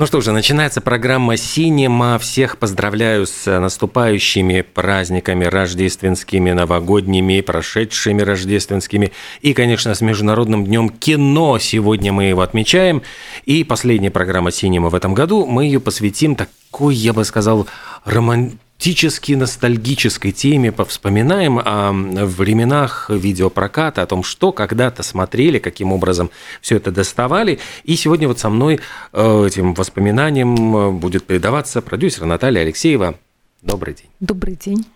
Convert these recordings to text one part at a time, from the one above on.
Ну что же, начинается программа «Синема». Всех поздравляю с наступающими праздниками рождественскими, новогодними, прошедшими рождественскими. И, конечно, с Международным днем кино. Сегодня мы его отмечаем. И последняя программа «Синема» в этом году. Мы ее посвятим такой, я бы сказал, романтичной романтически ностальгической теме повспоминаем о временах видеопроката, о том, что когда-то смотрели, каким образом все это доставали. И сегодня вот со мной э, этим воспоминанием э, будет передаваться продюсер Наталья Алексеева. Добрый день. Добрый день.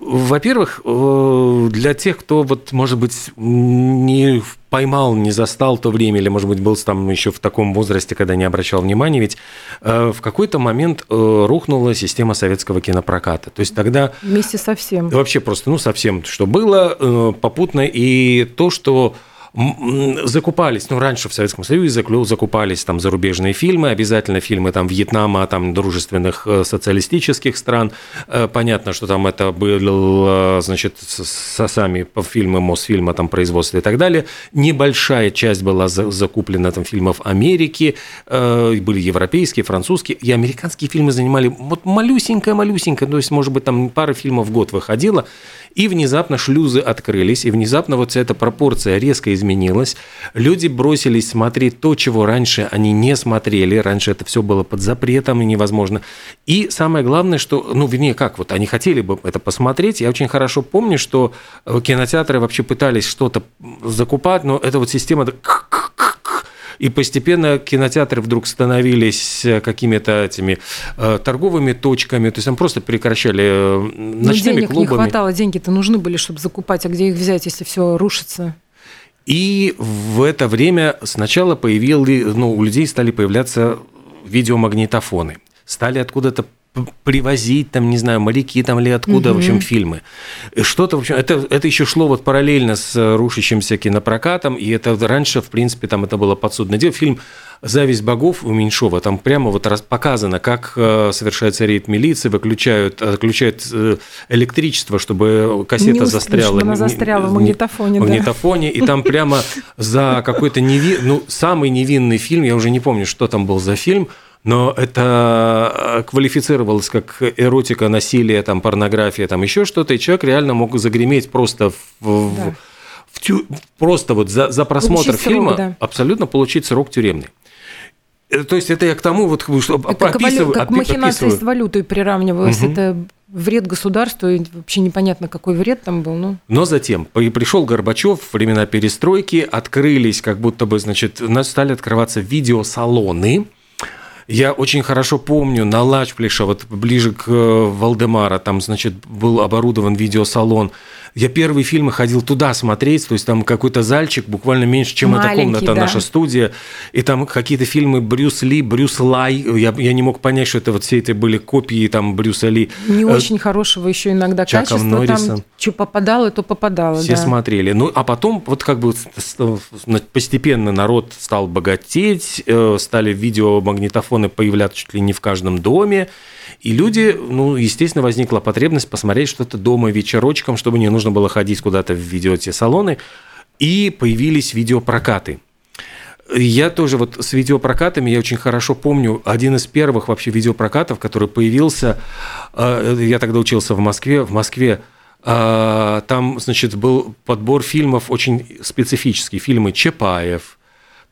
Во-первых, э, для тех, кто, вот, может быть, не поймал, не застал то время, или, может быть, был там еще в таком возрасте, когда не обращал внимания, ведь э, в какой-то момент э, рухнула система советского кинопроката. То есть тогда... Вместе со всем. Вообще просто, ну, совсем, что было попутно, и то, что закупались, ну, раньше в Советском Союзе закупались там зарубежные фильмы, обязательно фильмы там Вьетнама, там дружественных э, социалистических стран. Э, понятно, что там это было, значит, со сами фильмы Мосфильма, там производство и так далее. Небольшая часть была закуплена там фильмов Америки, э, были европейские, французские, и американские фильмы занимали вот малюсенькое-малюсенькое, то есть, может быть, там пара фильмов в год выходила, и внезапно шлюзы открылись, и внезапно вот эта пропорция резко изменилась. Люди бросились смотреть то, чего раньше они не смотрели. Раньше это все было под запретом и невозможно. И самое главное, что, ну, вернее, как, вот они хотели бы это посмотреть. Я очень хорошо помню, что э, кинотеатры вообще пытались что-то закупать, но эта вот система и постепенно кинотеатры вдруг становились э, какими-то этими э, торговыми точками, то есть там просто прекращали э, ночными Но денег клубами. не хватало, деньги-то нужны были, чтобы закупать, а где их взять, если все рушится? И в это время сначала появились, ну, у людей стали появляться видеомагнитофоны. Стали откуда-то привозить, там, не знаю, моряки там или откуда, угу. в общем, фильмы. Что-то, в общем, это, это еще шло вот параллельно с рушащимся кинопрокатом, и это раньше, в принципе, там это было подсудное дело. Фильм «Зависть богов» у Меньшова, там прямо вот показано, как э, совершается рейд милиции, выключают, отключают э, электричество, чтобы кассета не застряла. Чтобы она застряла в магнитофоне, в магнитофоне, да. и там прямо за какой-то неви... ну, самый невинный фильм, я уже не помню, что там был за фильм, но это э, квалифицировалось как эротика, насилие, там, порнография, там еще что-то, и человек реально мог загреметь просто в, да. в, тю, просто вот за, за просмотр получить фильма срок, да. абсолютно получить срок тюремный. Э, то есть это я к тому, вот, что это описываю, как, как махинация с валютой приравнивалась. Угу. Это вред государству, и вообще непонятно, какой вред там был. Ну. Но затем пришел Горбачев, времена перестройки, открылись, как будто бы, значит, стали открываться видеосалоны, я очень хорошо помню на Лачплиша, вот ближе к э, Валдемара, там, значит, был оборудован видеосалон. Я первые фильмы ходил туда смотреть, то есть там какой-то зальчик, буквально меньше, чем Маленький, эта комната, да. наша студия. И там какие-то фильмы Брюс Ли, Брюс Лай. Я, я не мог понять, что это вот все эти были копии там Брюса Ли. Не э, очень хорошего еще иногда Чаком качества. Норрисом. Там что попадало, то попадало. Все да. смотрели. Ну, а потом вот как бы постепенно народ стал богатеть, э, стали видеомагнитофоны появляться чуть ли не в каждом доме. И люди, ну, естественно, возникла потребность посмотреть что-то дома вечерочком, чтобы не нужно было ходить куда-то в видеосалоны. И появились видеопрокаты. Я тоже вот с видеопрокатами, я очень хорошо помню, один из первых вообще видеопрокатов, который появился, э, я тогда учился в Москве, в Москве э, там, значит, был подбор фильмов очень специфический, фильмы Чапаев,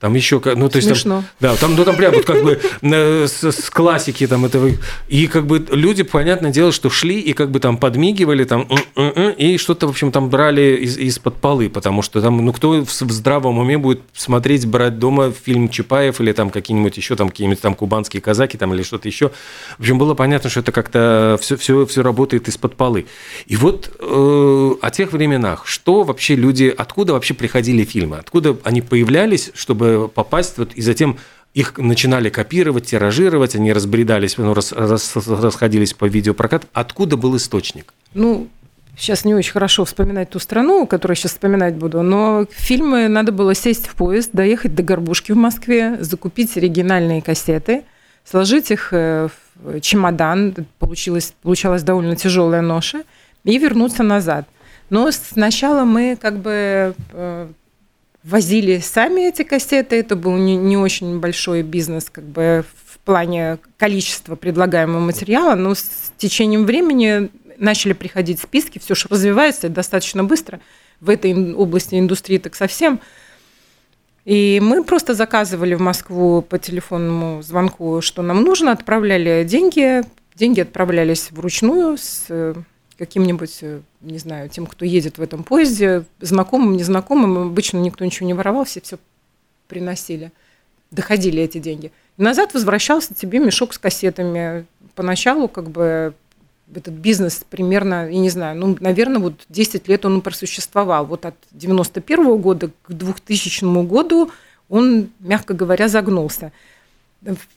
там еще, ну, то есть Смешно. Там, да, там, ну, там прям вот как бы э, с, с классики там этого. И как бы люди, понятное дело, что шли и как бы там подмигивали там и что-то, в общем, там брали из, из-под полы, потому что там, ну, кто в, в здравом уме будет смотреть, брать дома фильм Чапаев или там какие-нибудь еще там какие-нибудь там кубанские казаки там или что-то еще. В общем, было понятно, что это как-то все, все, все работает из-под полы. И вот э, о тех временах, что вообще люди, откуда вообще приходили фильмы, откуда они появлялись, чтобы попасть вот, и затем их начинали копировать, тиражировать, они разбредались, ну, рас, рас, расходились по видеопрокат. Откуда был источник? Ну, сейчас не очень хорошо вспоминать ту страну, которую сейчас вспоминать буду, но фильмы надо было сесть в поезд, доехать до Горбушки в Москве, закупить оригинальные кассеты, сложить их э, в чемодан, получилось, получалась довольно тяжелая ноша, и вернуться назад. Но сначала мы как бы э, возили сами эти кассеты, это был не, не очень большой бизнес как бы в плане количества предлагаемого материала, но с течением времени начали приходить списки, все же развивается достаточно быстро в этой области индустрии так совсем. И мы просто заказывали в Москву по телефонному звонку, что нам нужно, отправляли деньги, деньги отправлялись вручную с каким-нибудь, э, не знаю, тем, кто едет в этом поезде, знакомым, незнакомым, обычно никто ничего не воровал, все все приносили, доходили эти деньги. И назад возвращался тебе мешок с кассетами. Поначалу как бы этот бизнес примерно, я не знаю, ну, наверное, вот 10 лет он просуществовал. Вот от 91 года к 2000 году он, мягко говоря, загнулся.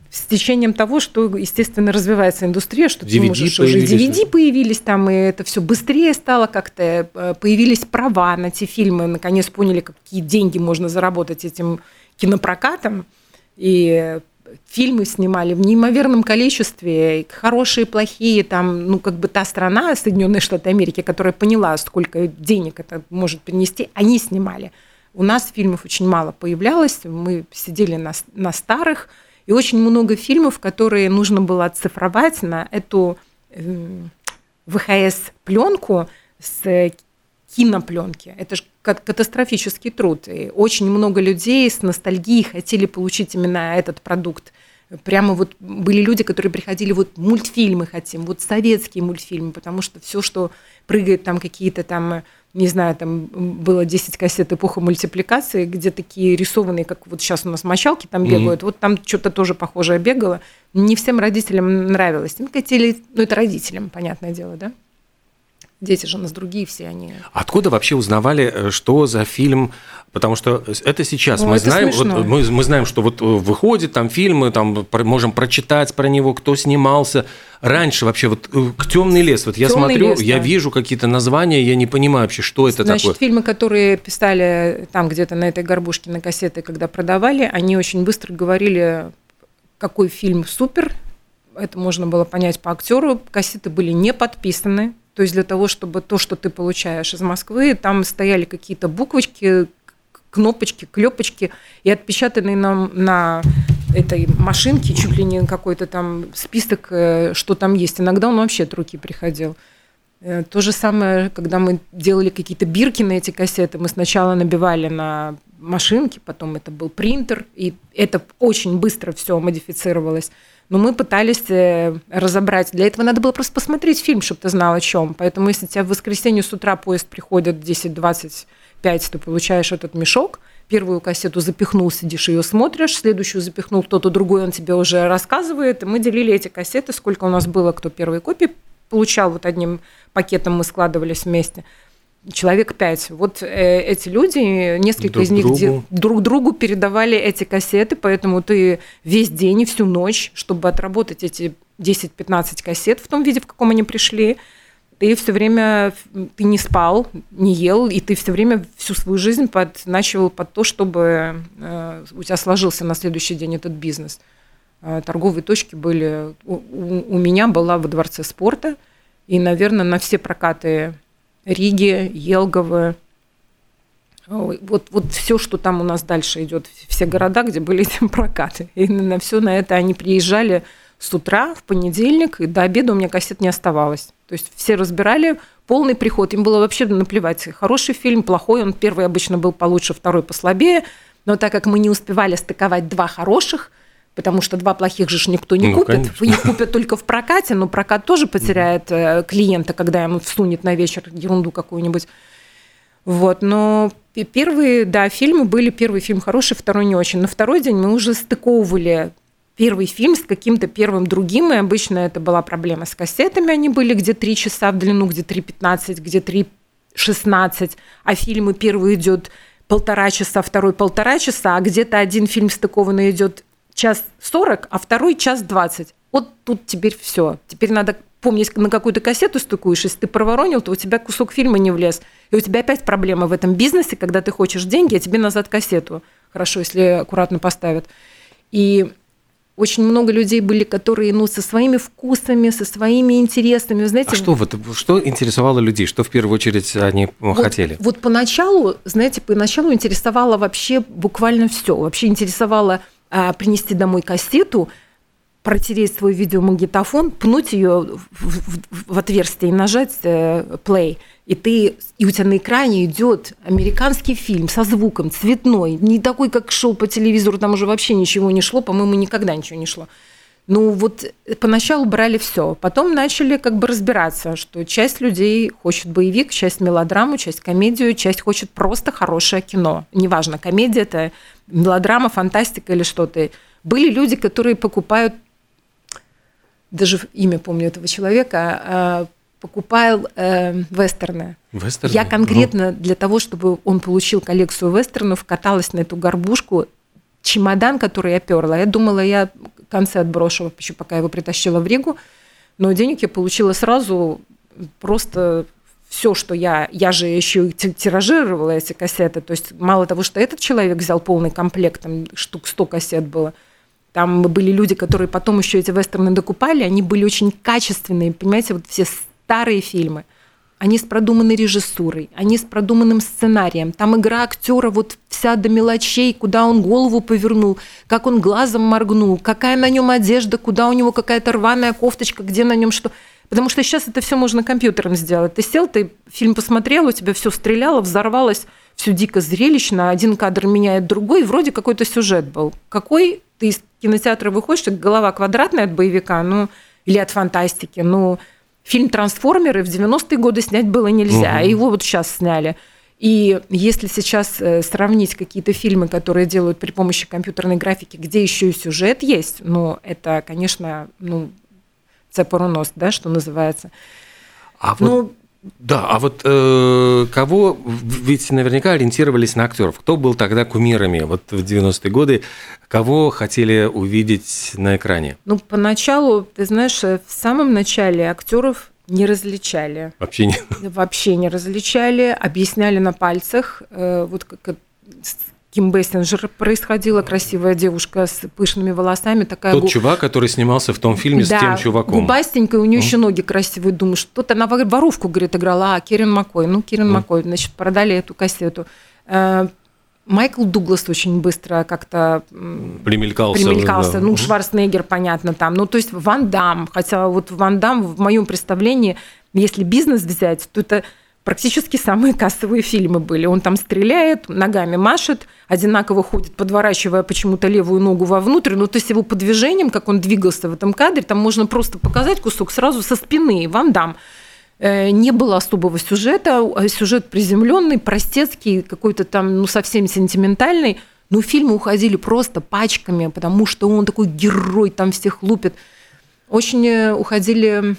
С течением того, что, естественно, развивается индустрия, что DVD ты можешь уже DVD появились там, и это все быстрее стало как-то, э, появились права на эти фильмы, наконец поняли, какие деньги можно заработать этим кинопрокатом, и фильмы снимали в неимоверном количестве, хорошие, плохие, там, ну, как бы та страна, Соединенные Штаты Америки, которая поняла, сколько денег это может принести, они снимали. У нас фильмов очень мало появлялось, мы сидели на, на старых, и очень много фильмов, которые нужно было оцифровать на эту эм, ВХС-пленку с кинопленки. Это же катастрофический труд. И очень много людей с ностальгией хотели получить именно этот продукт. Прямо вот были люди, которые приходили, вот мультфильмы хотим, вот советские мультфильмы, потому что все, что прыгает там какие-то там, не знаю, там было 10 кассет эпоха мультипликации, где такие рисованные, как вот сейчас у нас мочалки там бегают, mm-hmm. вот там что-то тоже похожее бегало. Не всем родителям нравилось. Им хотели, ну это родителям, понятное дело, да? Дети же у нас другие все они. Откуда вообще узнавали, э, что за фильм? Потому что это сейчас О, мы это знаем, вот мы, мы знаем, что вот э, выходит там фильмы, там можем прочитать про него, кто снимался. Раньше вообще вот э, темный лес, вот я темный смотрю, лес, я да. вижу какие-то названия, я не понимаю вообще, что это Значит, такое. Значит, фильмы, которые писали там где-то на этой горбушке на кассеты, когда продавали, они очень быстро говорили, какой фильм супер. Это можно было понять по актеру. Кассеты были не подписаны, то есть для того, чтобы то, что ты получаешь из Москвы, там стояли какие-то буквочки, кнопочки, клепочки, и отпечатанные нам на этой машинке чуть ли не какой-то там список, э, что там есть. Иногда он вообще от руки приходил. Э, то же самое, когда мы делали какие-то бирки на эти кассеты, мы сначала набивали на машинке, потом это был принтер, и это очень быстро все модифицировалось. Но мы пытались э, разобрать. Для этого надо было просто посмотреть фильм, чтобы ты знал о чем. Поэтому если тебя в воскресенье с утра поезд приходит 10-25, ты получаешь этот мешок, первую кассету запихнул, сидишь ее смотришь, следующую запихнул кто-то другой, он тебе уже рассказывает. И мы делили эти кассеты, сколько у нас было, кто первые копии получал, вот одним пакетом мы складывались вместе человек пять. Вот э, эти люди, несколько друг из них другу. друг другу передавали эти кассеты, поэтому ты весь день и всю ночь, чтобы отработать эти 10-15 кассет в том виде, в каком они пришли, ты все время ты не спал, не ел, и ты все время всю свою жизнь подначивал под то, чтобы э, у тебя сложился на следующий день этот бизнес. Э, торговые точки были... У, у, у меня была во Дворце спорта, и, наверное, на все прокаты Риги, Елговы, вот, вот все, что там у нас дальше идет, все города, где были эти прокаты. И на все на это они приезжали с утра в понедельник, и до обеда у меня кассет не оставалось. То есть все разбирали полный приход. Им было вообще наплевать, хороший фильм, плохой. Он первый обычно был получше, второй послабее. Но так как мы не успевали стыковать два хороших, потому что два плохих же никто не ну, купит. Конечно. Их купят только в прокате, но прокат тоже потеряет э, клиента, когда ему всунет на вечер ерунду какую-нибудь. Вот, но первые, да, фильмы были, первый фильм хороший, второй не очень. На второй день мы уже стыковывали первый фильм с каким-то первым другим, и обычно это была проблема с кассетами, они были где 3 часа в длину, где 3.15, где 3.16, а фильмы первый идет полтора часа, второй полтора часа, а где-то один фильм стыкованный идет час 40, а второй час 20. Вот тут теперь все. Теперь надо помнить, на какую-то кассету стыкуешь. Если ты проворонил, то у тебя кусок фильма не влез. И у тебя опять проблема в этом бизнесе, когда ты хочешь деньги, а тебе назад кассету. Хорошо, если аккуратно поставят. И очень много людей были, которые, ну, со своими вкусами, со своими интересами, Вы знаете. А что вот, что интересовало людей, что в первую очередь они вот, хотели? Вот поначалу, знаете, поначалу интересовало вообще буквально все. Вообще интересовало а, принести домой кассету, протереть свой видеомагнитофон, пнуть ее в, в, в отверстие и нажать э, play. И ты, и у тебя на экране идет американский фильм со звуком цветной, не такой, как шел по телевизору, там уже вообще ничего не шло, по-моему, никогда ничего не шло. Ну вот поначалу брали все, потом начали как бы разбираться, что часть людей хочет боевик, часть мелодраму, часть комедию, часть хочет просто хорошее кино. Неважно, комедия это мелодрама, фантастика или что-то. Были люди, которые покупают даже имя помню этого человека, а, покупал э, вестерны. Вестерны? Я конкретно ну. для того, чтобы он получил коллекцию вестернов, каталась на эту горбушку. Чемодан, который я перла, я думала, я концы отброшу, еще пока его притащила в Ригу, но денег я получила сразу просто все, что я, я же еще и тиражировала эти кассеты, то есть мало того, что этот человек взял полный комплект, там штук 100 кассет было, там были люди, которые потом еще эти вестерны докупали, они были очень качественные, понимаете, вот все старые фильмы. Они с продуманной режиссурой, они с продуманным сценарием. Там игра актера вот вся до мелочей, куда он голову повернул, как он глазом моргнул, какая на нем одежда, куда у него какая-то рваная кофточка, где на нем что. Потому что сейчас это все можно компьютером сделать. Ты сел, ты фильм посмотрел, у тебя все стреляло, взорвалось, все дико зрелищно, один кадр меняет другой, вроде какой-то сюжет был. Какой ты кинотеатра выходишь, голова квадратная от боевика, ну, или от фантастики, ну, фильм «Трансформеры» в 90-е годы снять было нельзя, угу. его вот сейчас сняли. И если сейчас э, сравнить какие-то фильмы, которые делают при помощи компьютерной графики, где еще и сюжет есть, ну, это, конечно, ну, цепорунос, да, что называется. А ну, вот да, а вот э, кого, ведь наверняка ориентировались на актеров. Кто был тогда кумирами вот в 90-е годы? Кого хотели увидеть на экране? Ну, поначалу, ты знаешь, в самом начале актеров не различали. Вообще не? Вообще не различали, объясняли на пальцах. Э, вот как Ким Бессинджер происходила, красивая девушка с пышными волосами. Такая Тот гу... чувак, который снимался в том фильме да, с тем чуваком. губастенькая, у нее mm. еще ноги красивые. Думаю, что-то она воровку, говорит, играла. А, Кирин Маккой. Ну, Кирин mm. Маккой, значит, продали эту кассету. Э, Майкл Дуглас очень быстро как-то примелькался. примелькался. Да. Ну, Шварценеггер, понятно, там. Ну, то есть Ван Дам. Хотя вот Ван Дам в моем представлении, если бизнес взять, то это практически самые кассовые фильмы были. Он там стреляет, ногами машет, одинаково ходит, подворачивая почему-то левую ногу вовнутрь. Ну, то есть его по движениям, как он двигался в этом кадре, там можно просто показать кусок сразу со спины. Вам дам. Э, не было особого сюжета, а сюжет приземленный, простецкий, какой-то там, ну, совсем сентиментальный. Но фильмы уходили просто пачками, потому что он такой герой, там всех лупит. Очень э, уходили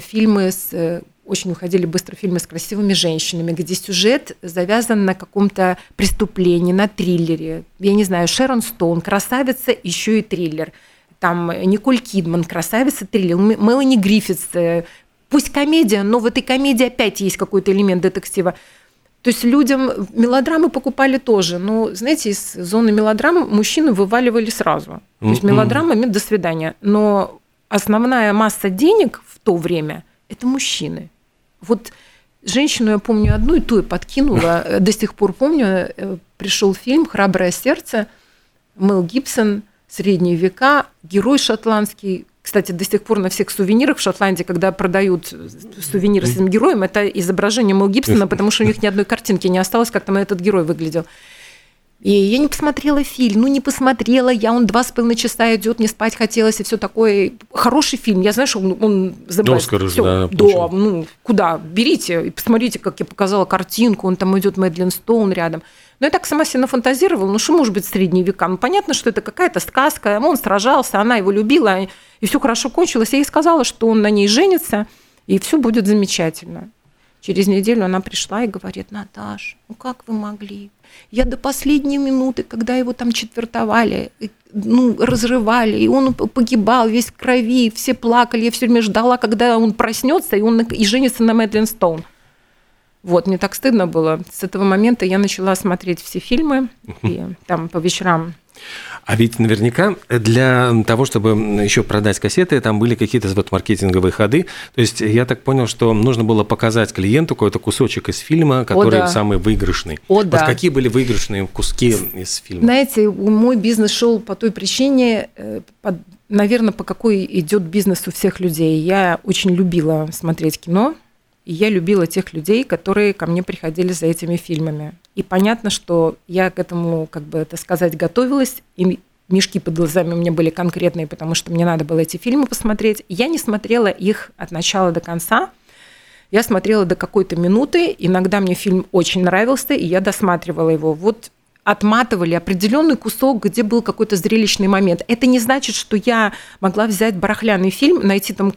фильмы с э, очень уходили быстро фильмы с красивыми женщинами, где сюжет завязан на каком-то преступлении, на триллере. Я не знаю, Шерон Стоун, красавица, еще и триллер. Там Николь Кидман, красавица, триллер. Мелани Гриффитс, э, пусть комедия, но в этой комедии опять есть какой-то элемент детектива. То есть людям мелодрамы покупали тоже. Но, знаете, из зоны мелодрам мужчины вываливали сразу. То есть мелодрама, до свидания. Но основная масса денег в то время – это мужчины. Вот женщину я помню одну, и ту я подкинула. До сих пор помню, э, пришел фильм «Храброе сердце», Мел Гибсон, средние века, герой шотландский, кстати, до сих пор на всех сувенирах в Шотландии, когда продают сувениры с этим героем, это изображение Мел Гибсона, потому что у них ни одной картинки не осталось, как там этот герой выглядел. И я не посмотрела фильм, ну не посмотрела я, он два с половиной часа идет, не спать хотелось и все такое. Хороший фильм, я знаю, что он, он забрал. Оскар да, да, ну куда, берите и посмотрите, как я показала картинку, он там идет Мэдлин Стоун рядом. Но я так сама себе нафантазировала, ну что может быть средние века? Ну понятно, что это какая-то сказка, он сражался, она его любила, и все хорошо кончилось. Я ей сказала, что он на ней женится, и все будет замечательно. Через неделю она пришла и говорит, Наташ, ну как вы могли? Я до последней минуты, когда его там четвертовали, ну, разрывали, и он погибал весь в крови, все плакали, я все время ждала, когда он проснется, и он и женится на Мэдлин Стоун. Вот, мне так стыдно было. С этого момента я начала смотреть все фильмы, и там по вечерам а ведь наверняка для того, чтобы еще продать кассеты, там были какие-то вот маркетинговые ходы. То есть я так понял, что нужно было показать клиенту какой-то кусочек из фильма, который О, да. самый выигрышный. О, вот да. какие были выигрышные куски из фильма? Знаете, мой бизнес шел по той причине, э, наверное, по какой идет бизнес у всех людей. Я очень любила смотреть кино, и я любила тех людей, которые ко мне приходили за этими фильмами. И понятно, что я к этому, как бы это сказать, готовилась, и мешки под глазами у меня были конкретные, потому что мне надо было эти фильмы посмотреть. Я не смотрела их от начала до конца. Я смотрела до какой-то минуты. Иногда мне фильм очень нравился, и я досматривала его. Вот отматывали определенный кусок, где был какой-то зрелищный момент. Это не значит, что я могла взять барахляный фильм, найти там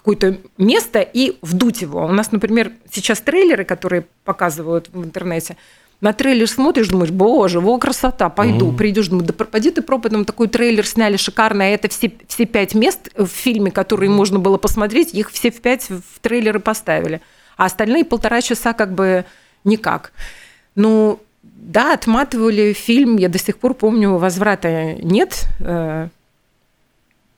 какое-то место и вдуть его. У нас, например, сейчас трейлеры, которые показывают в интернете, на трейлер смотришь, думаешь, боже, во красота, пойду. Mm-hmm. Придешь, думаю, да пропади ты пропадом, такой трейлер сняли шикарно, а это все, все пять мест в фильме, которые можно было посмотреть, их все в пять в трейлеры поставили. А остальные полтора часа как бы никак. Ну, да, отматывали фильм, я до сих пор помню, возврата нет. Э,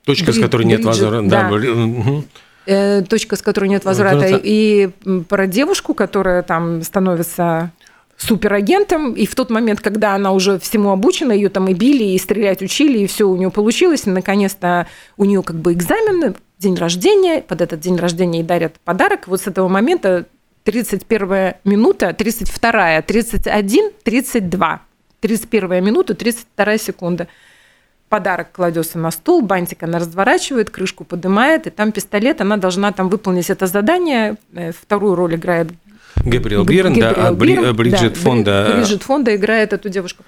Точка, Бри- с которой нет возврата. Да. да. Точка, с которой нет возврата. И про девушку, которая там становится суперагентом, и в тот момент, когда она уже всему обучена, ее там и били, и стрелять учили, и все у нее получилось, и наконец-то у нее как бы экзамен, день рождения, под этот день рождения ей дарят подарок, вот с этого момента 31 минута, 32, 31, 32. 31 минута, 32 секунда. Подарок кладется на стол, бантик она разворачивает, крышку поднимает, и там пистолет, она должна там выполнить это задание. Э, вторую роль играет Габриэл Бирн, да, а Бри, Бриджит да, Фонда. Бриджит Фонда играет эту девушку.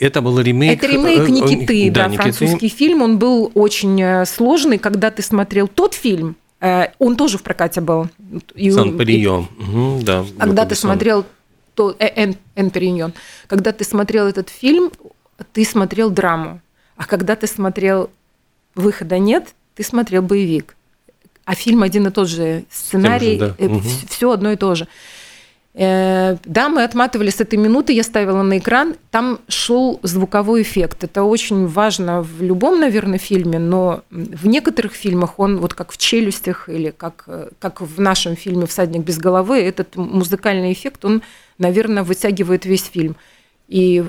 Это был ремейк. Это ремейк э, Никиты, да, да Никиты. французский фильм. Он был очень э, сложный. Когда ты смотрел тот фильм, э, он тоже в прокате был. Сан-Периньон. Угу, да. Когда ты смотрел то, Эн, Эн Периньон, когда ты смотрел этот фильм, ты смотрел драму. А когда ты смотрел «Выхода нет», ты смотрел боевик. А фильм один и тот же сценарий, же, да. угу. все одно и то же. Э, да, мы отматывали с этой минуты, я ставила на экран, там шел звуковой эффект. Это очень важно в любом, наверное, фильме, но в некоторых фильмах он, вот как в «Челюстях» или как, как в нашем фильме «Всадник без головы», этот музыкальный эффект, он, наверное, вытягивает весь фильм. И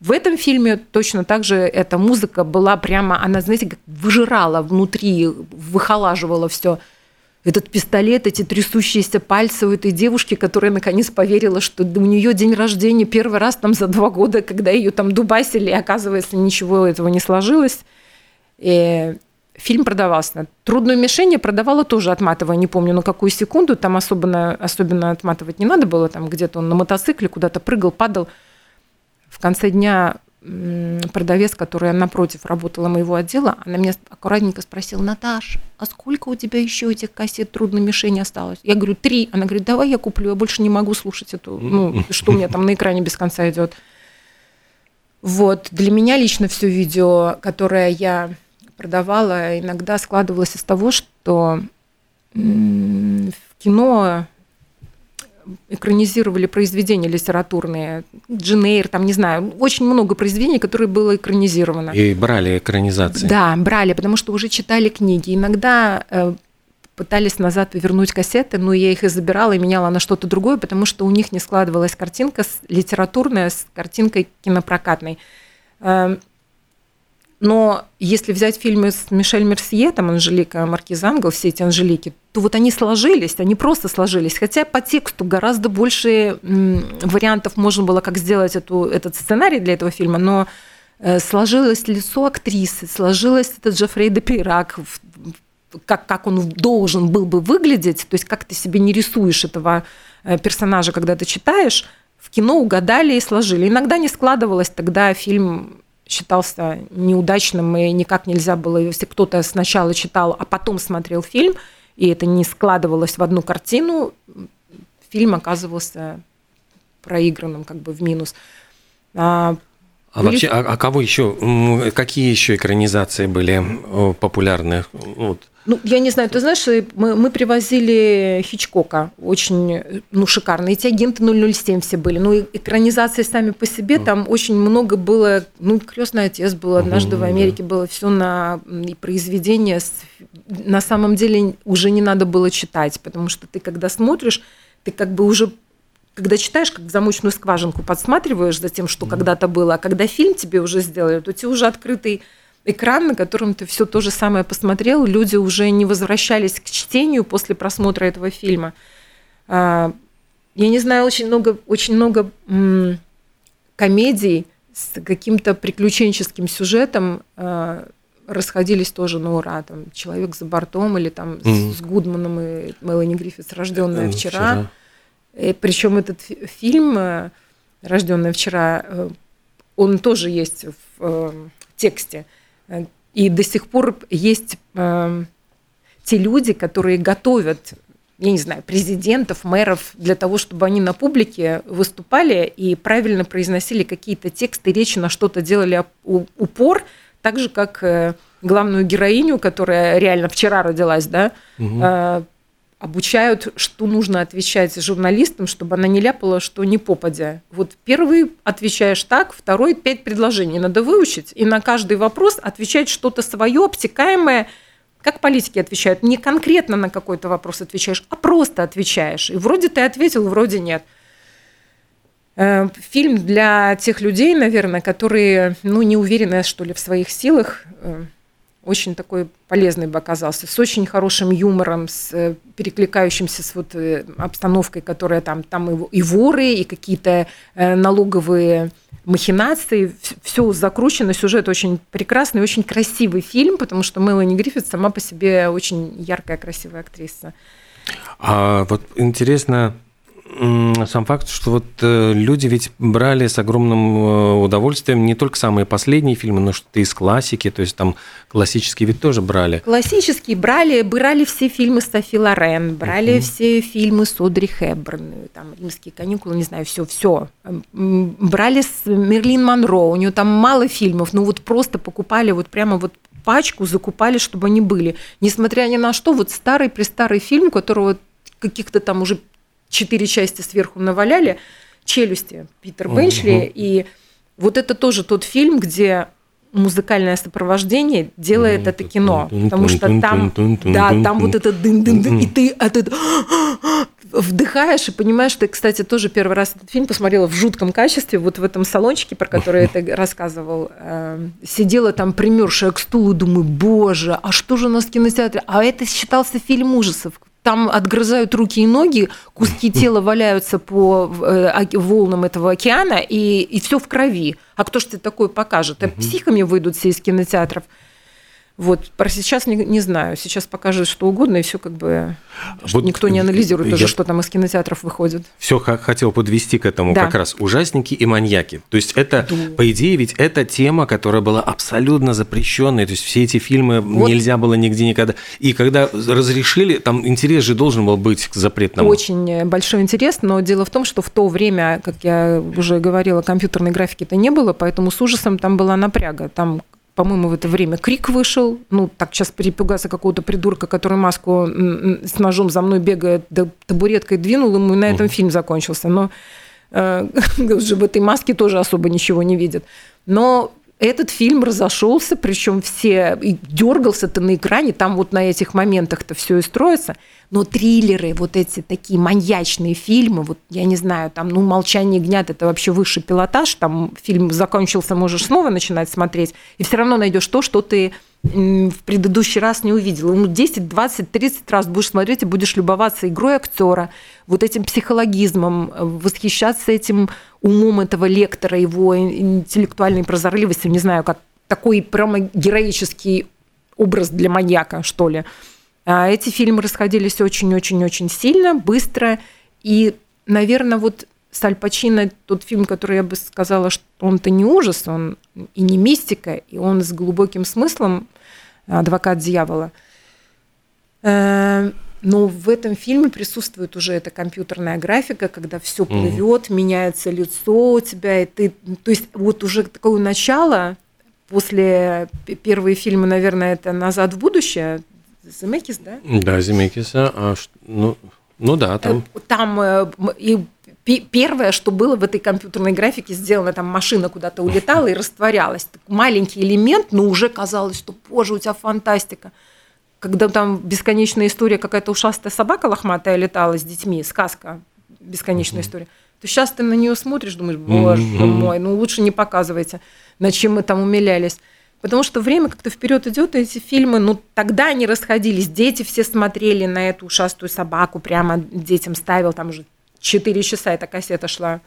в этом фильме точно так же эта музыка была прямо, она, знаете, как выжирала внутри, выхолаживала все этот пистолет, эти трясущиеся пальцы у этой девушки, которая наконец поверила, что у нее день рождения первый раз там за два года, когда ее там дубасили, и оказывается, ничего этого не сложилось. И фильм продавался. «Трудную мишень» я продавала тоже отматывая, не помню на какую секунду, там особенно, особенно отматывать не надо было, там где-то он на мотоцикле куда-то прыгал, падал. В конце дня продавец, которая напротив работала моего отдела, она меня аккуратненько спросила, Наташ, а сколько у тебя еще этих кассет трудной мишени осталось? Я говорю, три. Она говорит, давай я куплю, я больше не могу слушать эту, ну, что у меня там на экране без конца идет. Вот, для меня лично все видео, которое я продавала, иногда складывалось из того, что в кино экранизировали произведения литературные, Дженейр, там, не знаю, очень много произведений, которые было экранизировано. И брали экранизации. Да, брали, потому что уже читали книги. Иногда э, пытались назад вернуть кассеты, но я их и забирала, и меняла на что-то другое, потому что у них не складывалась картинка литературная с картинкой кинопрокатной. Но если взять фильмы с Мишель Мерсье, там Анжелика Маркизангл, все эти Анжелики, то вот они сложились, они просто сложились. Хотя по тексту гораздо больше вариантов можно было, как сделать эту, этот сценарий для этого фильма, но э, сложилось лицо актрисы, сложилось этот Джеффрей де Пирак, как, как он должен был бы выглядеть, то есть как ты себе не рисуешь этого э, персонажа, когда ты читаешь, в кино угадали и сложили. Иногда не складывалось, тогда фильм считался неудачным, и никак нельзя было, если кто-то сначала читал, а потом смотрел фильм, и это не складывалось в одну картину, фильм оказывался проигранным как бы в минус. А, а были... вообще, а, а кого еще, какие еще экранизации были популярны? Вот. Ну, я не знаю, ты знаешь, мы, мы привозили Хичкока, очень, ну, шикарно. Эти агенты 007 все были. Ну, экранизации сами по себе, там очень много было, ну, крестный отец был однажды в Америке, да. было все на и произведение. На самом деле уже не надо было читать, потому что ты, когда смотришь, ты как бы уже когда читаешь, как замочную скважинку подсматриваешь за тем, что mm. когда-то было, а когда фильм тебе уже сделали, то тебе уже открытый экран, на котором ты все то же самое посмотрел, люди уже не возвращались к чтению после просмотра этого фильма. А, я не знаю, очень много, очень много комедий с каким-то приключенческим сюжетом а, расходились тоже на ура. Там «Человек за бортом» или там mm-hmm. с Гудманом и Мелани Гриффитс «Рожденная вчера». вчера. Причем этот фильм э, «Рожденная вчера», э, он тоже есть в э, тексте – и до сих пор есть те люди, которые готовят, я не знаю, президентов, мэров для того, чтобы они на публике выступали и правильно произносили какие-то тексты, речи, на что-то делали упор, так же, как главную героиню, которая реально вчера родилась, да, угу. Обучают, что нужно отвечать журналистам, чтобы она не ляпала, что не попадя. Вот первый отвечаешь так, второй пять предложений надо выучить, и на каждый вопрос отвечать что-то свое, обтекаемое, как политики отвечают, не конкретно на какой-то вопрос отвечаешь, а просто отвечаешь. И вроде ты ответил, вроде нет. Э, фильм для тех людей, наверное, которые ну, не уверены, что ли, в своих силах, э, очень такой полезный бы оказался, с очень хорошим юмором, с э, перекликающимся с вот э, обстановкой, которая там, там и, воры, и какие-то э, налоговые махинации, все закручено, сюжет очень прекрасный, очень красивый фильм, потому что Мелани Гриффит сама по себе очень яркая, красивая актриса. А вот интересно, сам факт, что вот э, люди ведь брали с огромным э, удовольствием не только самые последние фильмы, но что-то из классики, то есть там классические ведь тоже брали. Классические брали, брали все фильмы Софи Лорен, брали uh-huh. все фильмы Содри Хэбберн, там «Римские каникулы», не знаю, все, все. Брали с Мерлин Монро, у нее там мало фильмов, ну вот просто покупали вот прямо вот пачку, закупали, чтобы они были. Несмотря ни на что, вот старый-престарый фильм, которого каких-то там уже четыре части сверху наваляли, «Челюсти» Питер Бенчли, и вот это тоже тот фильм, где музыкальное сопровождение делает это кино, потому что там, да, там вот это дын дын дын, и ты от этого вдыхаешь и понимаешь, что, кстати, тоже первый раз этот фильм посмотрела в жутком качестве, вот в этом салончике, про который я рассказывал, эм, сидела там примершая к стулу, думаю, боже, а что же у нас в кинотеатре? А это считался фильм ужасов там отгрызают руки и ноги, куски тела валяются по э, волнам этого океана, и, и все в крови. А кто ж ты такое покажет? А психами выйдут все из кинотеатров. Вот, про сейчас не, не знаю. Сейчас покажут что угодно, и все как бы... Вот никто не анализирует уже, что там из кинотеатров выходит. Все хотел подвести к этому да. как раз. Ужасники и маньяки. То есть это, да. по идее, ведь это тема, которая была абсолютно запрещенной. То есть все эти фильмы вот. нельзя было нигде никогда. И когда разрешили, там интерес же должен был быть к запретному. Очень большой интерес, но дело в том, что в то время, как я уже говорила, компьютерной графики-то не было, поэтому с ужасом там была напряга. Там по-моему, в это время крик вышел. Ну, так сейчас перепугаться какого-то придурка, который маску с ножом за мной бегает, да табуреткой двинул ему, и на этом фильм закончился. Но э, уже в этой маске тоже особо ничего не видят. Но этот фильм разошелся, причем все и дергался ты на экране, там вот на этих моментах-то все и строится. Но триллеры, вот эти такие маньячные фильмы, вот я не знаю, там, ну, «Молчание гнят» – это вообще высший пилотаж, там фильм закончился, можешь снова начинать смотреть, и все равно найдешь то, что ты в предыдущий раз не увидела. Ну, 10, 20, 30 раз будешь смотреть и будешь любоваться игрой актера, вот этим психологизмом, восхищаться этим умом этого лектора, его интеллектуальной прозорливостью, не знаю, как такой прямо героический образ для маньяка, что ли. А эти фильмы расходились очень-очень-очень сильно, быстро, и, наверное, вот с Аль Пачино тот фильм, который я бы сказала, что он-то не ужас, он и не мистика, и он с глубоким смыслом «Адвокат дьявола». Э, Но в этом фильме присутствует уже эта компьютерная графика, когда все плывет, меняется лицо у тебя, и ты, то есть вот уже такое начало после первые фильмы, наверное, это «Назад в будущее», Земекис, да? Да, Земекиса. А, ну, ну да, там. Э, Там э, м- и первое, что было в этой компьютерной графике сделано, там машина куда-то улетала и растворялась. Так Маленький элемент, но уже казалось, что, боже, у тебя фантастика. Когда там бесконечная история, какая-то ушастая собака лохматая летала с детьми, сказка, бесконечная история, то сейчас ты на нее смотришь, думаешь, боже мой, ну лучше не показывайте, над чем мы там умилялись. Потому что время как-то вперед идет, и эти фильмы, ну тогда они расходились, дети все смотрели на эту ушастую собаку, прямо детям ставил, там уже 4 часа эта кассета шла.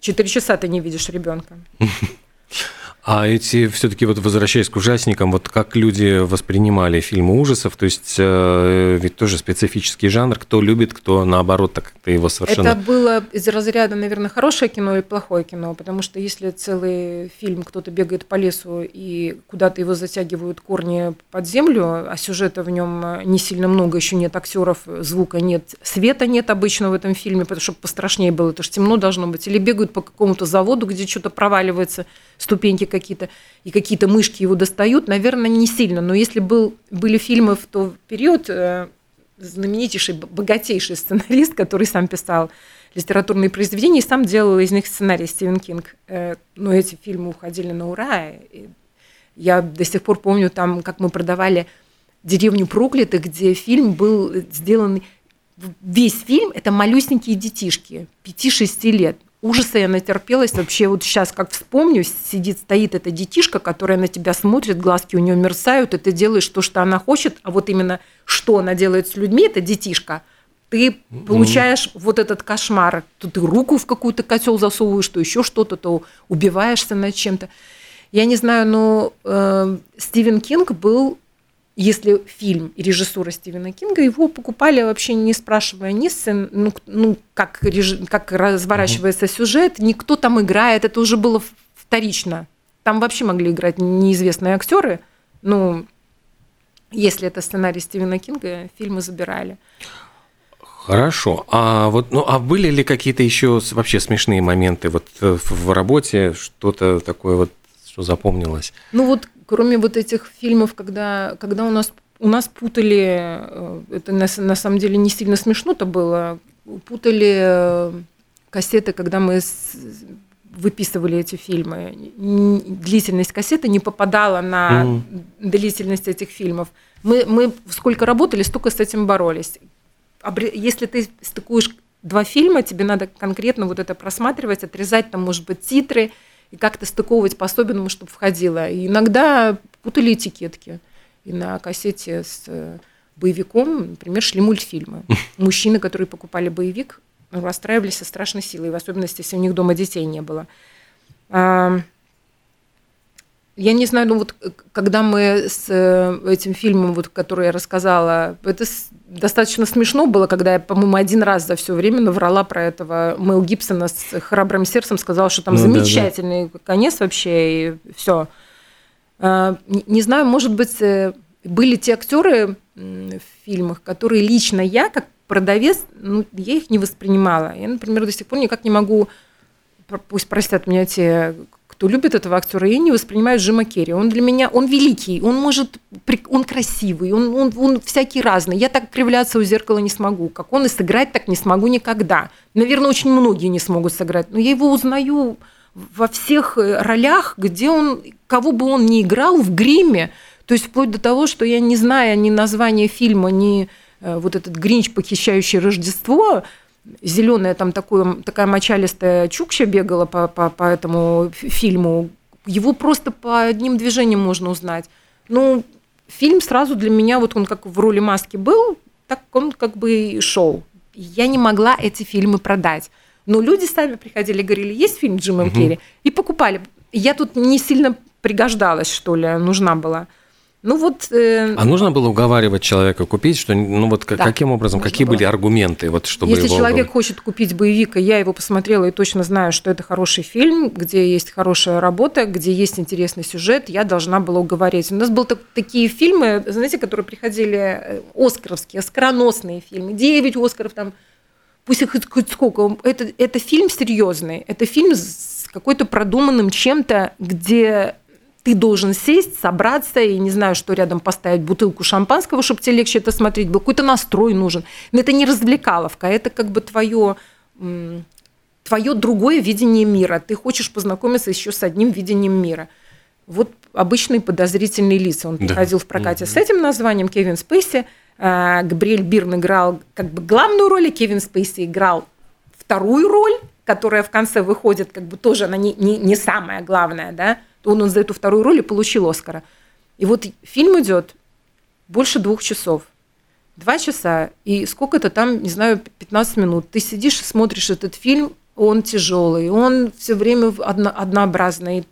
4 часа ты не видишь ребенка. А эти все-таки вот возвращаясь к ужасникам, вот как люди воспринимали фильмы ужасов, то есть э, ведь тоже специфический жанр, кто любит, кто наоборот так как-то его совершенно. Это было из разряда, наверное, хорошее кино или плохое кино, потому что если целый фильм кто-то бегает по лесу и куда-то его затягивают корни под землю, а сюжета в нем не сильно много, еще нет актеров, звука нет, света нет обычно в этом фильме, потому что пострашнее было, это же темно должно быть, или бегают по какому-то заводу, где что-то проваливается, ступеньки какие-то, и какие-то мышки его достают, наверное, не сильно. Но если был, были фильмы в тот период, э, знаменитейший, богатейший сценарист, который сам писал литературные произведения, и сам делал из них сценарий Стивен Кинг. Э, Но эти фильмы уходили на ура. И Я до сих пор помню там, как мы продавали «Деревню проклятых», где фильм был сделан... Весь фильм – это малюсенькие детишки, 5-6 лет. Ужаса я натерпелась. Вообще вот сейчас, как вспомню, сидит, стоит эта детишка, которая на тебя смотрит, глазки у нее мерцают, и ты делаешь то, что она хочет, а вот именно что она делает с людьми, это детишка. Ты получаешь вот этот кошмар. То ты руку в какую-то котел засовываешь, то еще что-то, то убиваешься над чем-то. Я не знаю, но э, Стивен Кинг был, если фильм и режиссура Стивена Кинга, его покупали вообще не спрашивая ни сцен, ну, ну как, реж- как разворачивается сюжет, никто там играет, это уже было вторично. Там вообще могли играть неизвестные актеры, ну, если это сценарий Стивена Кинга, фильмы забирали. Хорошо. А вот, ну, а были ли какие-то еще вообще смешные моменты вот э, в работе, что-то такое вот, что запомнилось? Ну вот, кроме вот этих фильмов, когда, когда у нас у нас путали, э, это на, на самом деле не сильно смешно-то было, путали э, кассеты, когда мы с- выписывали эти фильмы. Длительность кассеты не попадала на Мгм. длительность этих фильмов. Мы, мы сколько работали, столько с этим боролись. Если ты стыкуешь два фильма, тебе надо конкретно вот это просматривать, отрезать там, может быть, титры и как-то стыковывать по-особенному, чтобы входило. И иногда путали этикетки. И на кассете с э, боевиком, например, шли мультфильмы. Мужчины, которые покупали боевик, расстраивались со страшной силой, в особенности, если у них дома детей не было. А, Я не знаю, ну вот э, когда мы с э, этим фильмом, вот, который я рассказала, это достаточно смешно было, когда я, по-моему, один раз за все время наврала про этого Мэл Гибсона с храбрым сердцем, сказала, что там Ну да, да. замечательный конец вообще, и все. Не не знаю, может быть, э, были те актеры в фильмах, которые лично я, как продавец, ну, я их не воспринимала. Я, например, до сих пор никак не могу, пусть простят меня те, кто любит этого актера, я не воспринимаю Джима Керри. Он для меня, он великий, он может, он красивый, он, он, он всякий разный. Я так кривляться у зеркала не смогу. Как он и сыграть так не смогу никогда. Наверное, очень многие не смогут сыграть. Но я его узнаю во всех э, ролях, где он, кого бы он ни играл в гриме, то есть вплоть до того, что я не знаю ни названия фильма, ни э, вот этот Гринч, похищающий Рождество, зеленая там такое, такая мочалистая чукча бегала по, по, по этому фи- фильму, его просто по одним движением можно узнать. Ну, фильм сразу для меня, вот он как в роли маски был, так он как бы шел. Я не могла эти фильмы продать. Но люди сами приходили и говорили, есть фильм с Джимом Керри? И покупали. Я тут не сильно пригождалась, что ли, нужна была. Ну вот... Э, а нужно было уговаривать человека купить, что, ну вот да, каким образом, какие было. были аргументы, вот чтобы Если его... человек хочет купить боевик, и я его посмотрела и точно знаю, что это хороший фильм, где есть хорошая работа, где есть интересный сюжет, я должна была уговорить. У нас были такие фильмы, знаете, которые приходили, э, оскаровские, оскароносные фильмы, 9 оскаров там, пусть их хоть сколько. Это, это фильм серьезный, это фильм с какой-то продуманным чем-то, где ты должен сесть, собраться, и не знаю, что рядом поставить бутылку шампанского, чтобы тебе легче это смотреть, был какой-то настрой нужен. Но это не развлекаловка, это как бы твое твое другое видение мира. Ты хочешь познакомиться еще с одним видением мира. Вот обычные подозрительные лица. Он приходил да. в прокате mm-hmm. с этим названием Кевин Спейси. А, Габриэль Бирн играл как бы главную роль, и Кевин Спейси играл вторую роль, которая в конце выходит, как бы тоже она не, не, не самая главная, да он, он за эту вторую роль и получил Оскара. И вот фильм идет больше двух часов. Два часа, и сколько-то там, не знаю, 15 минут. Ты сидишь и смотришь этот фильм, он тяжелый, он все время одно, однообразный.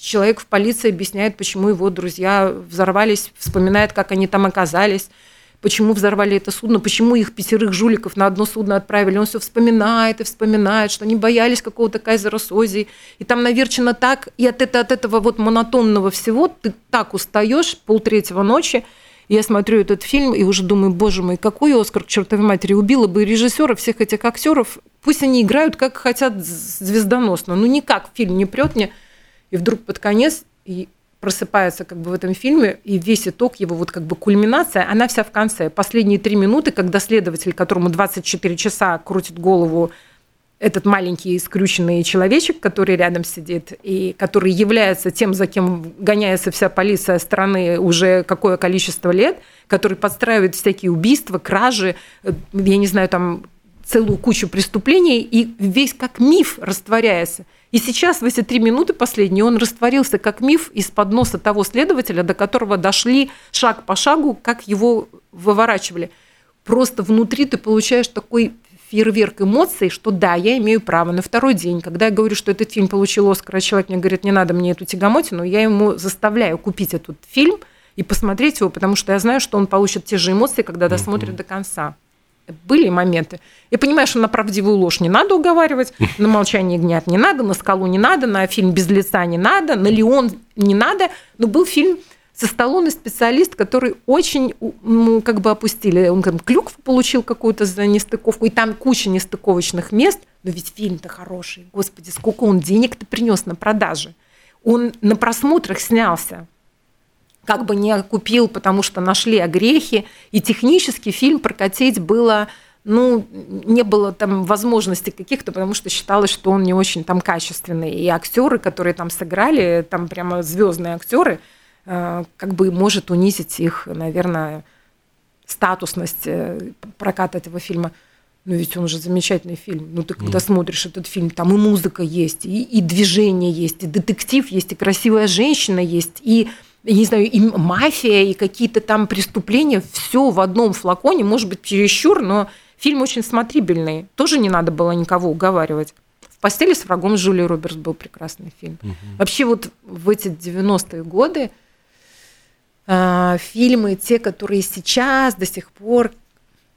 Человек в полиции объясняет, почему его друзья взорвались, вспоминает, как они там оказались почему взорвали это судно, почему их пятерых жуликов на одно судно отправили. Он все вспоминает и вспоминает, что они боялись какого-то кайзера Сози. И там наверчено так, и от, это, от этого вот монотонного всего ты так устаешь полтретьего ночи. Я смотрю этот фильм и уже думаю, боже мой, какой Оскар к чертовой матери убила бы режиссера всех этих актеров. Пусть они играют как хотят звездоносно. Ну никак фильм не прет мне. И вдруг под конец и просыпается как бы в этом фильме, и весь итог его, вот как бы кульминация, она вся в конце. Последние три минуты, когда следователь, которому 24 часа крутит голову этот маленький скрюченный человечек, который рядом сидит, и который является тем, за кем гоняется вся полиция страны уже какое количество лет, который подстраивает всякие убийства, кражи, э, я не знаю, там целую кучу преступлений, и весь как миф растворяется. И сейчас в эти три минуты последние он растворился как миф из-под носа того следователя, до которого дошли шаг по шагу, как его выворачивали. Просто внутри ты получаешь такой фейерверк эмоций, что да, я имею право на второй день. Когда я говорю, что этот фильм получил Оскар, а человек мне говорит, не надо мне эту тягомотину, я ему заставляю купить этот фильм и посмотреть его, потому что я знаю, что он получит те же эмоции, когда досмотрит mm-hmm. до конца были моменты. Я понимаю, что на правдивую ложь не надо уговаривать, на молчание гнят не надо, на скалу не надо, на фильм без лица не надо, на Леон не надо. Но был фильм со Сталлоне специалист, который очень ну, как бы опустили. Он там клюкву получил какую-то за нестыковку, и там куча нестыковочных мест. Но ведь фильм-то хороший. Господи, сколько он денег-то принес на продаже. Он на просмотрах снялся как бы не купил, потому что нашли огрехи, и технически фильм прокатить было ну, не было там возможностей каких-то, потому что считалось, что он не очень там качественный. И актеры, которые там сыграли, там прямо звездные актеры, э, как бы может унизить их, наверное, статусность э, проката этого фильма. Но ведь он же замечательный фильм. Ну, ты когда mm. смотришь этот фильм, там и музыка есть, и, и движение есть, и детектив есть, и красивая женщина есть, и я не знаю, и мафия, и какие-то там преступления, все в одном флаконе, может быть, чересчур, но фильм очень смотрибельный. Тоже не надо было никого уговаривать. В постели с врагом Жюли Робертс был прекрасный фильм. Угу. Вообще вот в эти 90-е годы э, фильмы, те, которые сейчас до сих пор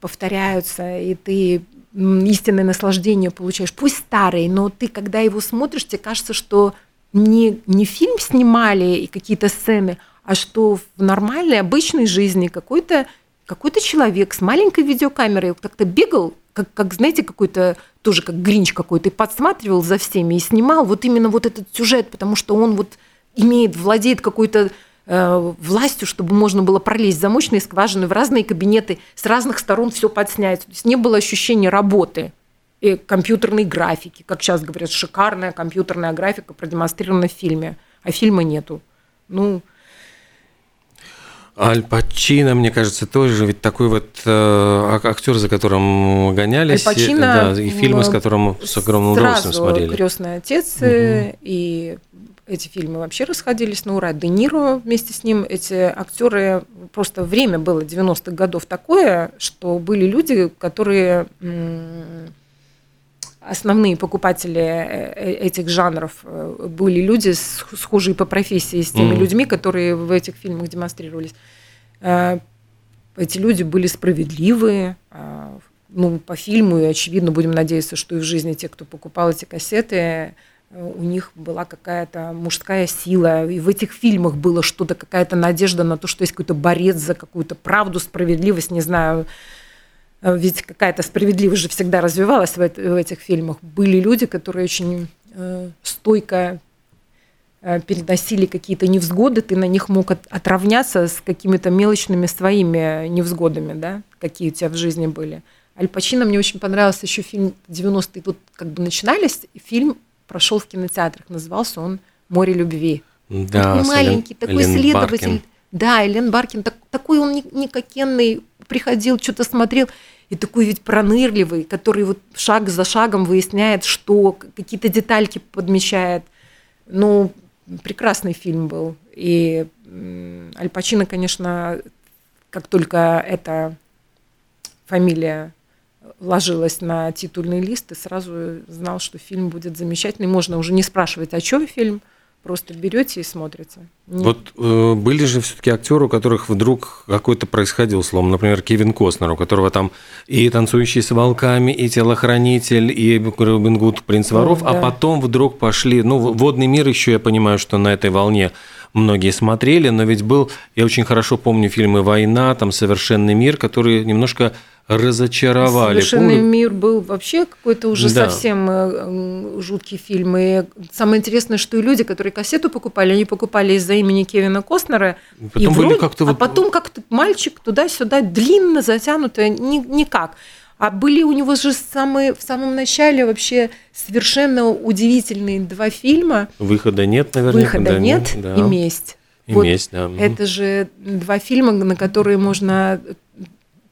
повторяются, и ты истинное наслаждение получаешь, пусть старый, но ты, когда его смотришь, тебе кажется, что не, не фильм снимали и какие-то сцены, а что в нормальной, обычной жизни какой-то какой человек с маленькой видеокамерой как-то бегал, как, как знаете, какой-то тоже как Гринч какой-то, и подсматривал за всеми и снимал вот именно вот этот сюжет, потому что он вот имеет, владеет какой-то э, властью, чтобы можно было пролезть замочные скважины в разные кабинеты, с разных сторон все подснять. То есть не было ощущения работы и компьютерной графики. Как сейчас говорят, шикарная компьютерная графика продемонстрирована в фильме, а фильма нету. Ну, Аль Пачино, мне кажется, тоже ведь такой вот э, актер, за которым гонялись, Аль Пачино, да, и фильмы, с которым с огромным удовольствием смотрели. Крестный отец угу. и эти фильмы вообще расходились на ура. Де Ниро вместе с ним, эти актеры, просто время было 90-х годов такое, что были люди, которые основные покупатели э, э, этих жанров э, были люди, схожие по профессии с теми mm. людьми, которые в этих фильмах демонстрировались. Эти люди были справедливые, ну, по фильму, и, очевидно, будем надеяться, что и в жизни те, кто покупал эти кассеты, у них была какая-то мужская сила, и в этих фильмах было что-то, какая-то надежда на то, что есть какой-то борец за какую-то правду, справедливость, не знаю, ведь какая-то справедливость же всегда развивалась в, в этих фильмах. Были люди, которые очень э, стойко э, переносили какие-то невзгоды, ты на них мог от, отравняться с какими-то мелочными своими невзгодами, да, какие у тебя в жизни были. Аль Пачино мне очень понравился еще фильм 90-е, тут как бы начинались, фильм прошел в кинотеатрах, назывался он «Море любви». Да, такой маленький, Элен, такой Элен следователь. Баркин. Да, Элен Баркин, так, такой он никакенный, приходил, что-то смотрел, и такой ведь пронырливый, который вот шаг за шагом выясняет, что какие-то детальки подмечает. Ну, прекрасный фильм был. И Аль Пачино, конечно, как только эта фамилия ложилась на титульный лист, и сразу знал, что фильм будет замечательный. Можно уже не спрашивать, о чем фильм – просто берете и смотрите. Нет. Вот э, были же все-таки актеры, у которых вдруг какой-то происходил слом, например, Кевин Костнер, у которого там и танцующий с волками, и телохранитель, и Робин Гуд, принц воров, а да. а потом вдруг пошли, ну, водный мир еще, я понимаю, что на этой волне многие смотрели, но ведь был, я очень хорошо помню фильмы «Война», там «Совершенный мир», которые немножко разочаровали. Совершенный Помню? мир был вообще какой-то уже да. совсем э, жуткий фильм. И самое интересное, что и люди, которые кассету покупали, они покупали из-за имени Кевина Костнера. Потом и вроде, как-то а вот... потом как-то мальчик туда-сюда длинно затянуто, ни, никак. А были у него же самые, в самом начале вообще совершенно удивительные два фильма. Выхода нет, наверное. Выхода да, нет да. и месть. И вот месть, да. Это же два фильма, на которые можно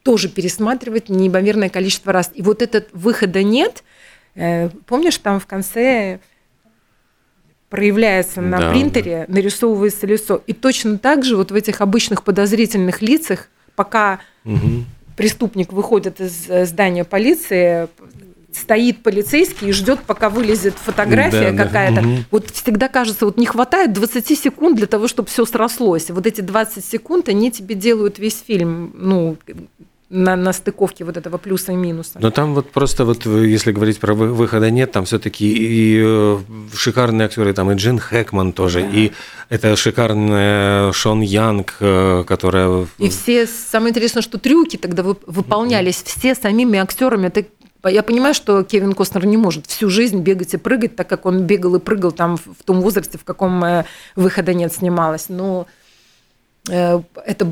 тоже пересматривать неимоверное количество раз. И вот этот выхода нет. Э, помнишь, там в конце проявляется на да, принтере, да. нарисовывается лицо. И точно так же вот в этих обычных подозрительных лицах, пока угу. преступник выходит из э, здания полиции, стоит полицейский и ждет, пока вылезет фотография да, какая-то. Да. Угу. Вот всегда кажется, вот не хватает 20 секунд для того, чтобы все срослось. Вот эти 20 секунд, они тебе делают весь фильм, ну, на, на стыковке вот этого плюса и минуса. Но там вот просто вот, если говорить про выхода нет, там все-таки и э, шикарные актеры, там и Джин Хэкман тоже, да. и это шикарная Шон Янг, э, которая... И все, самое интересное, что трюки тогда выполнялись все самими актерами. Это я понимаю, что Кевин Костнер не может всю жизнь бегать и прыгать, так как он бегал и прыгал там в том возрасте, в каком э, выхода нет снималось. Но это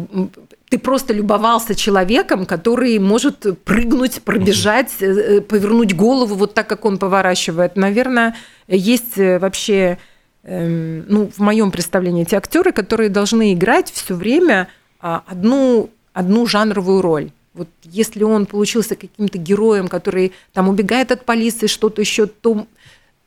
ты просто любовался человеком, который может прыгнуть, пробежать, э, повернуть голову вот так, как он поворачивает. Наверное, есть э, вообще, эм, ну, в моем представлении, те актеры, которые должны играть все время а, одну, одну жанровую роль. Вот если он получился каким-то героем, который там убегает от полиции, что-то еще, то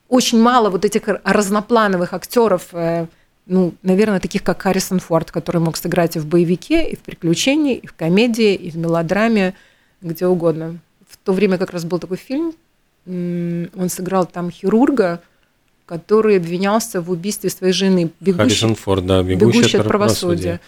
очень мало вот этих разноплановых актеров э, ну, наверное, таких как Харрисон Форд, который мог сыграть и в боевике, и в приключении, и в комедии, и в мелодраме, где угодно. В то время как раз был такой фильм, он сыграл там хирурга, который обвинялся в убийстве своей жены. Бегущий, Харрисон Форд, да, бегущий, бегущий от правосудия. правосудия.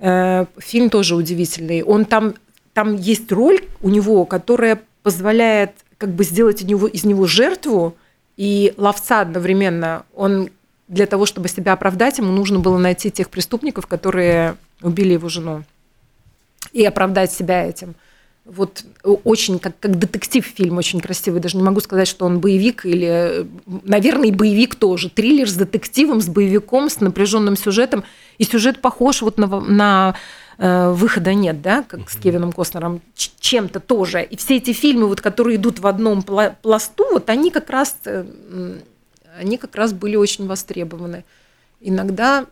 Э, фильм тоже удивительный. Он там, там есть роль у него, которая позволяет как бы сделать из него, из него жертву и ловца одновременно. Он для того, чтобы себя оправдать, ему нужно было найти тех преступников, которые убили его жену, и оправдать себя этим. Вот очень, как, как детектив фильм, очень красивый. Даже не могу сказать, что он боевик или, наверное, и боевик тоже. Триллер с детективом, с боевиком, с напряженным сюжетом. И сюжет похож вот на, на э, выхода нет, да, как с Кевином Костнером, чем-то тоже. И все эти фильмы, вот, которые идут в одном пласту, вот они как раз э, они как раз были очень востребованы. Иногда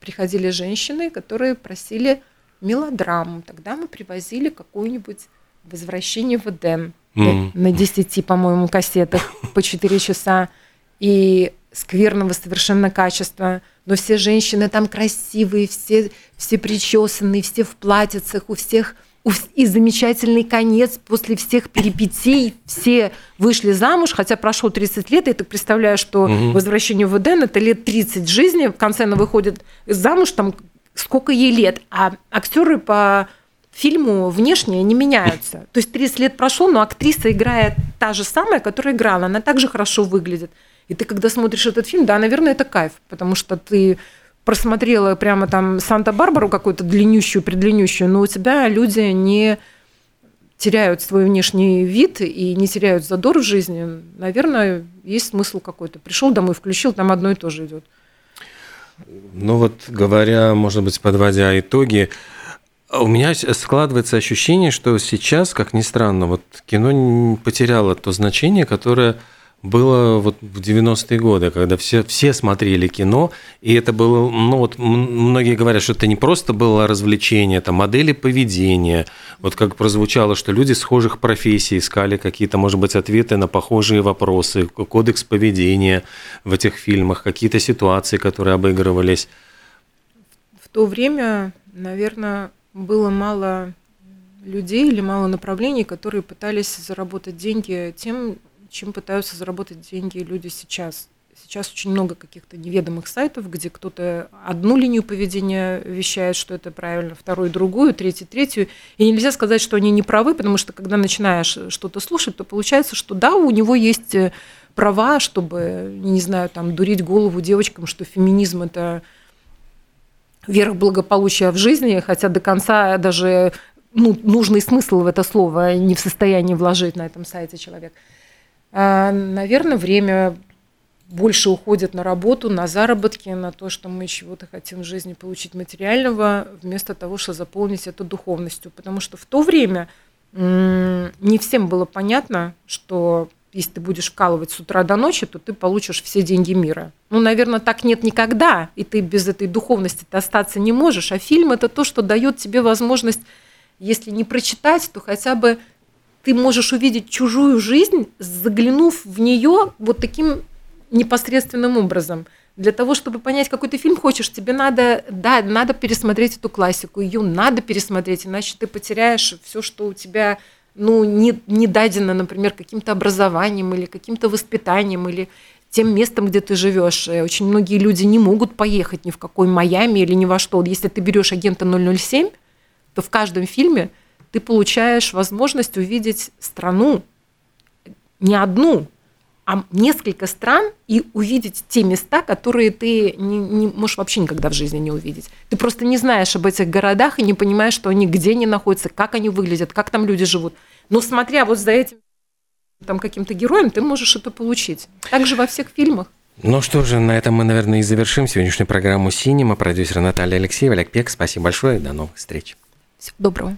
приходили женщины, которые просили мелодраму. Тогда мы привозили какое-нибудь возвращение в Эдем mm. на 10, по-моему, кассетах по 4 часа. И скверного совершенно качества. Но все женщины там красивые, все, все причесанные, все в платьицах, у всех и замечательный конец после всех перипетий. Все вышли замуж, хотя прошло 30 лет, и ты представляешь, что угу. возвращение в Эден – это лет 30 жизни. В конце она выходит замуж, там сколько ей лет. А актеры по фильму внешне не меняются. То есть 30 лет прошло, но актриса играет та же самая, которая играла. Она также хорошо выглядит. И ты, когда смотришь этот фильм, да, наверное, это кайф, потому что ты просмотрела прямо там Санта-Барбару какую-то длиннющую, предлиннющую, но у тебя люди не теряют свой внешний вид и не теряют задор в жизни, наверное, есть смысл какой-то. Пришел домой, включил, там одно и то же идет. Ну вот, говоря, может быть, подводя итоги, у меня складывается ощущение, что сейчас, как ни странно, вот кино потеряло то значение, которое было вот в 90-е годы, когда все, все смотрели кино, и это было, ну вот многие говорят, что это не просто было развлечение, это модели поведения, вот как прозвучало, что люди схожих профессий искали какие-то, может быть, ответы на похожие вопросы, кодекс поведения в этих фильмах, какие-то ситуации, которые обыгрывались. В то время, наверное, было мало людей или мало направлений, которые пытались заработать деньги тем, чем пытаются заработать деньги люди сейчас. Сейчас очень много каких-то неведомых сайтов, где кто-то одну линию поведения вещает, что это правильно, вторую другую, третью третью. И нельзя сказать, что они не правы, потому что когда начинаешь что-то слушать, то получается, что да, у него есть э, права, чтобы, не знаю, там, дурить голову девочкам, что феминизм – это верх благополучия в жизни, хотя до конца даже ну, нужный смысл в это слово не в состоянии вложить на этом сайте человек – наверное, время больше уходит на работу, на заработки, на то, что мы чего-то хотим в жизни получить материального, вместо того, чтобы заполнить это духовностью. Потому что в то время не всем было понятно, что если ты будешь вкалывать с утра до ночи, то ты получишь все деньги мира. Ну, наверное, так нет никогда, и ты без этой духовности -то остаться не можешь. А фильм – это то, что дает тебе возможность, если не прочитать, то хотя бы ты можешь увидеть чужую жизнь, заглянув в нее вот таким непосредственным образом. Для того, чтобы понять, какой ты фильм хочешь, тебе надо, да, надо пересмотреть эту классику, ее надо пересмотреть, иначе ты потеряешь все, что у тебя ну, не, не дадено, например, каким-то образованием или каким-то воспитанием или тем местом, где ты живешь. Э, очень многие люди не могут поехать ни в какой Майами или ни во что. Если ты берешь агента 007, то в каждом фильме – ты получаешь возможность увидеть страну, не одну, а несколько стран и увидеть те места, которые ты не, не можешь вообще никогда в жизни не увидеть. Ты просто не знаешь об этих городах и не понимаешь, что они где они находятся, как они выглядят, как там люди живут. Но смотря вот за этим там каким-то героем, ты можешь это получить. Также во всех фильмах. Ну что же, на этом мы, наверное, и завершим сегодняшнюю программу «Синема». Продюсер Наталья Алексеева, Олег Пек. Спасибо большое. До новых встреч. Всего доброго.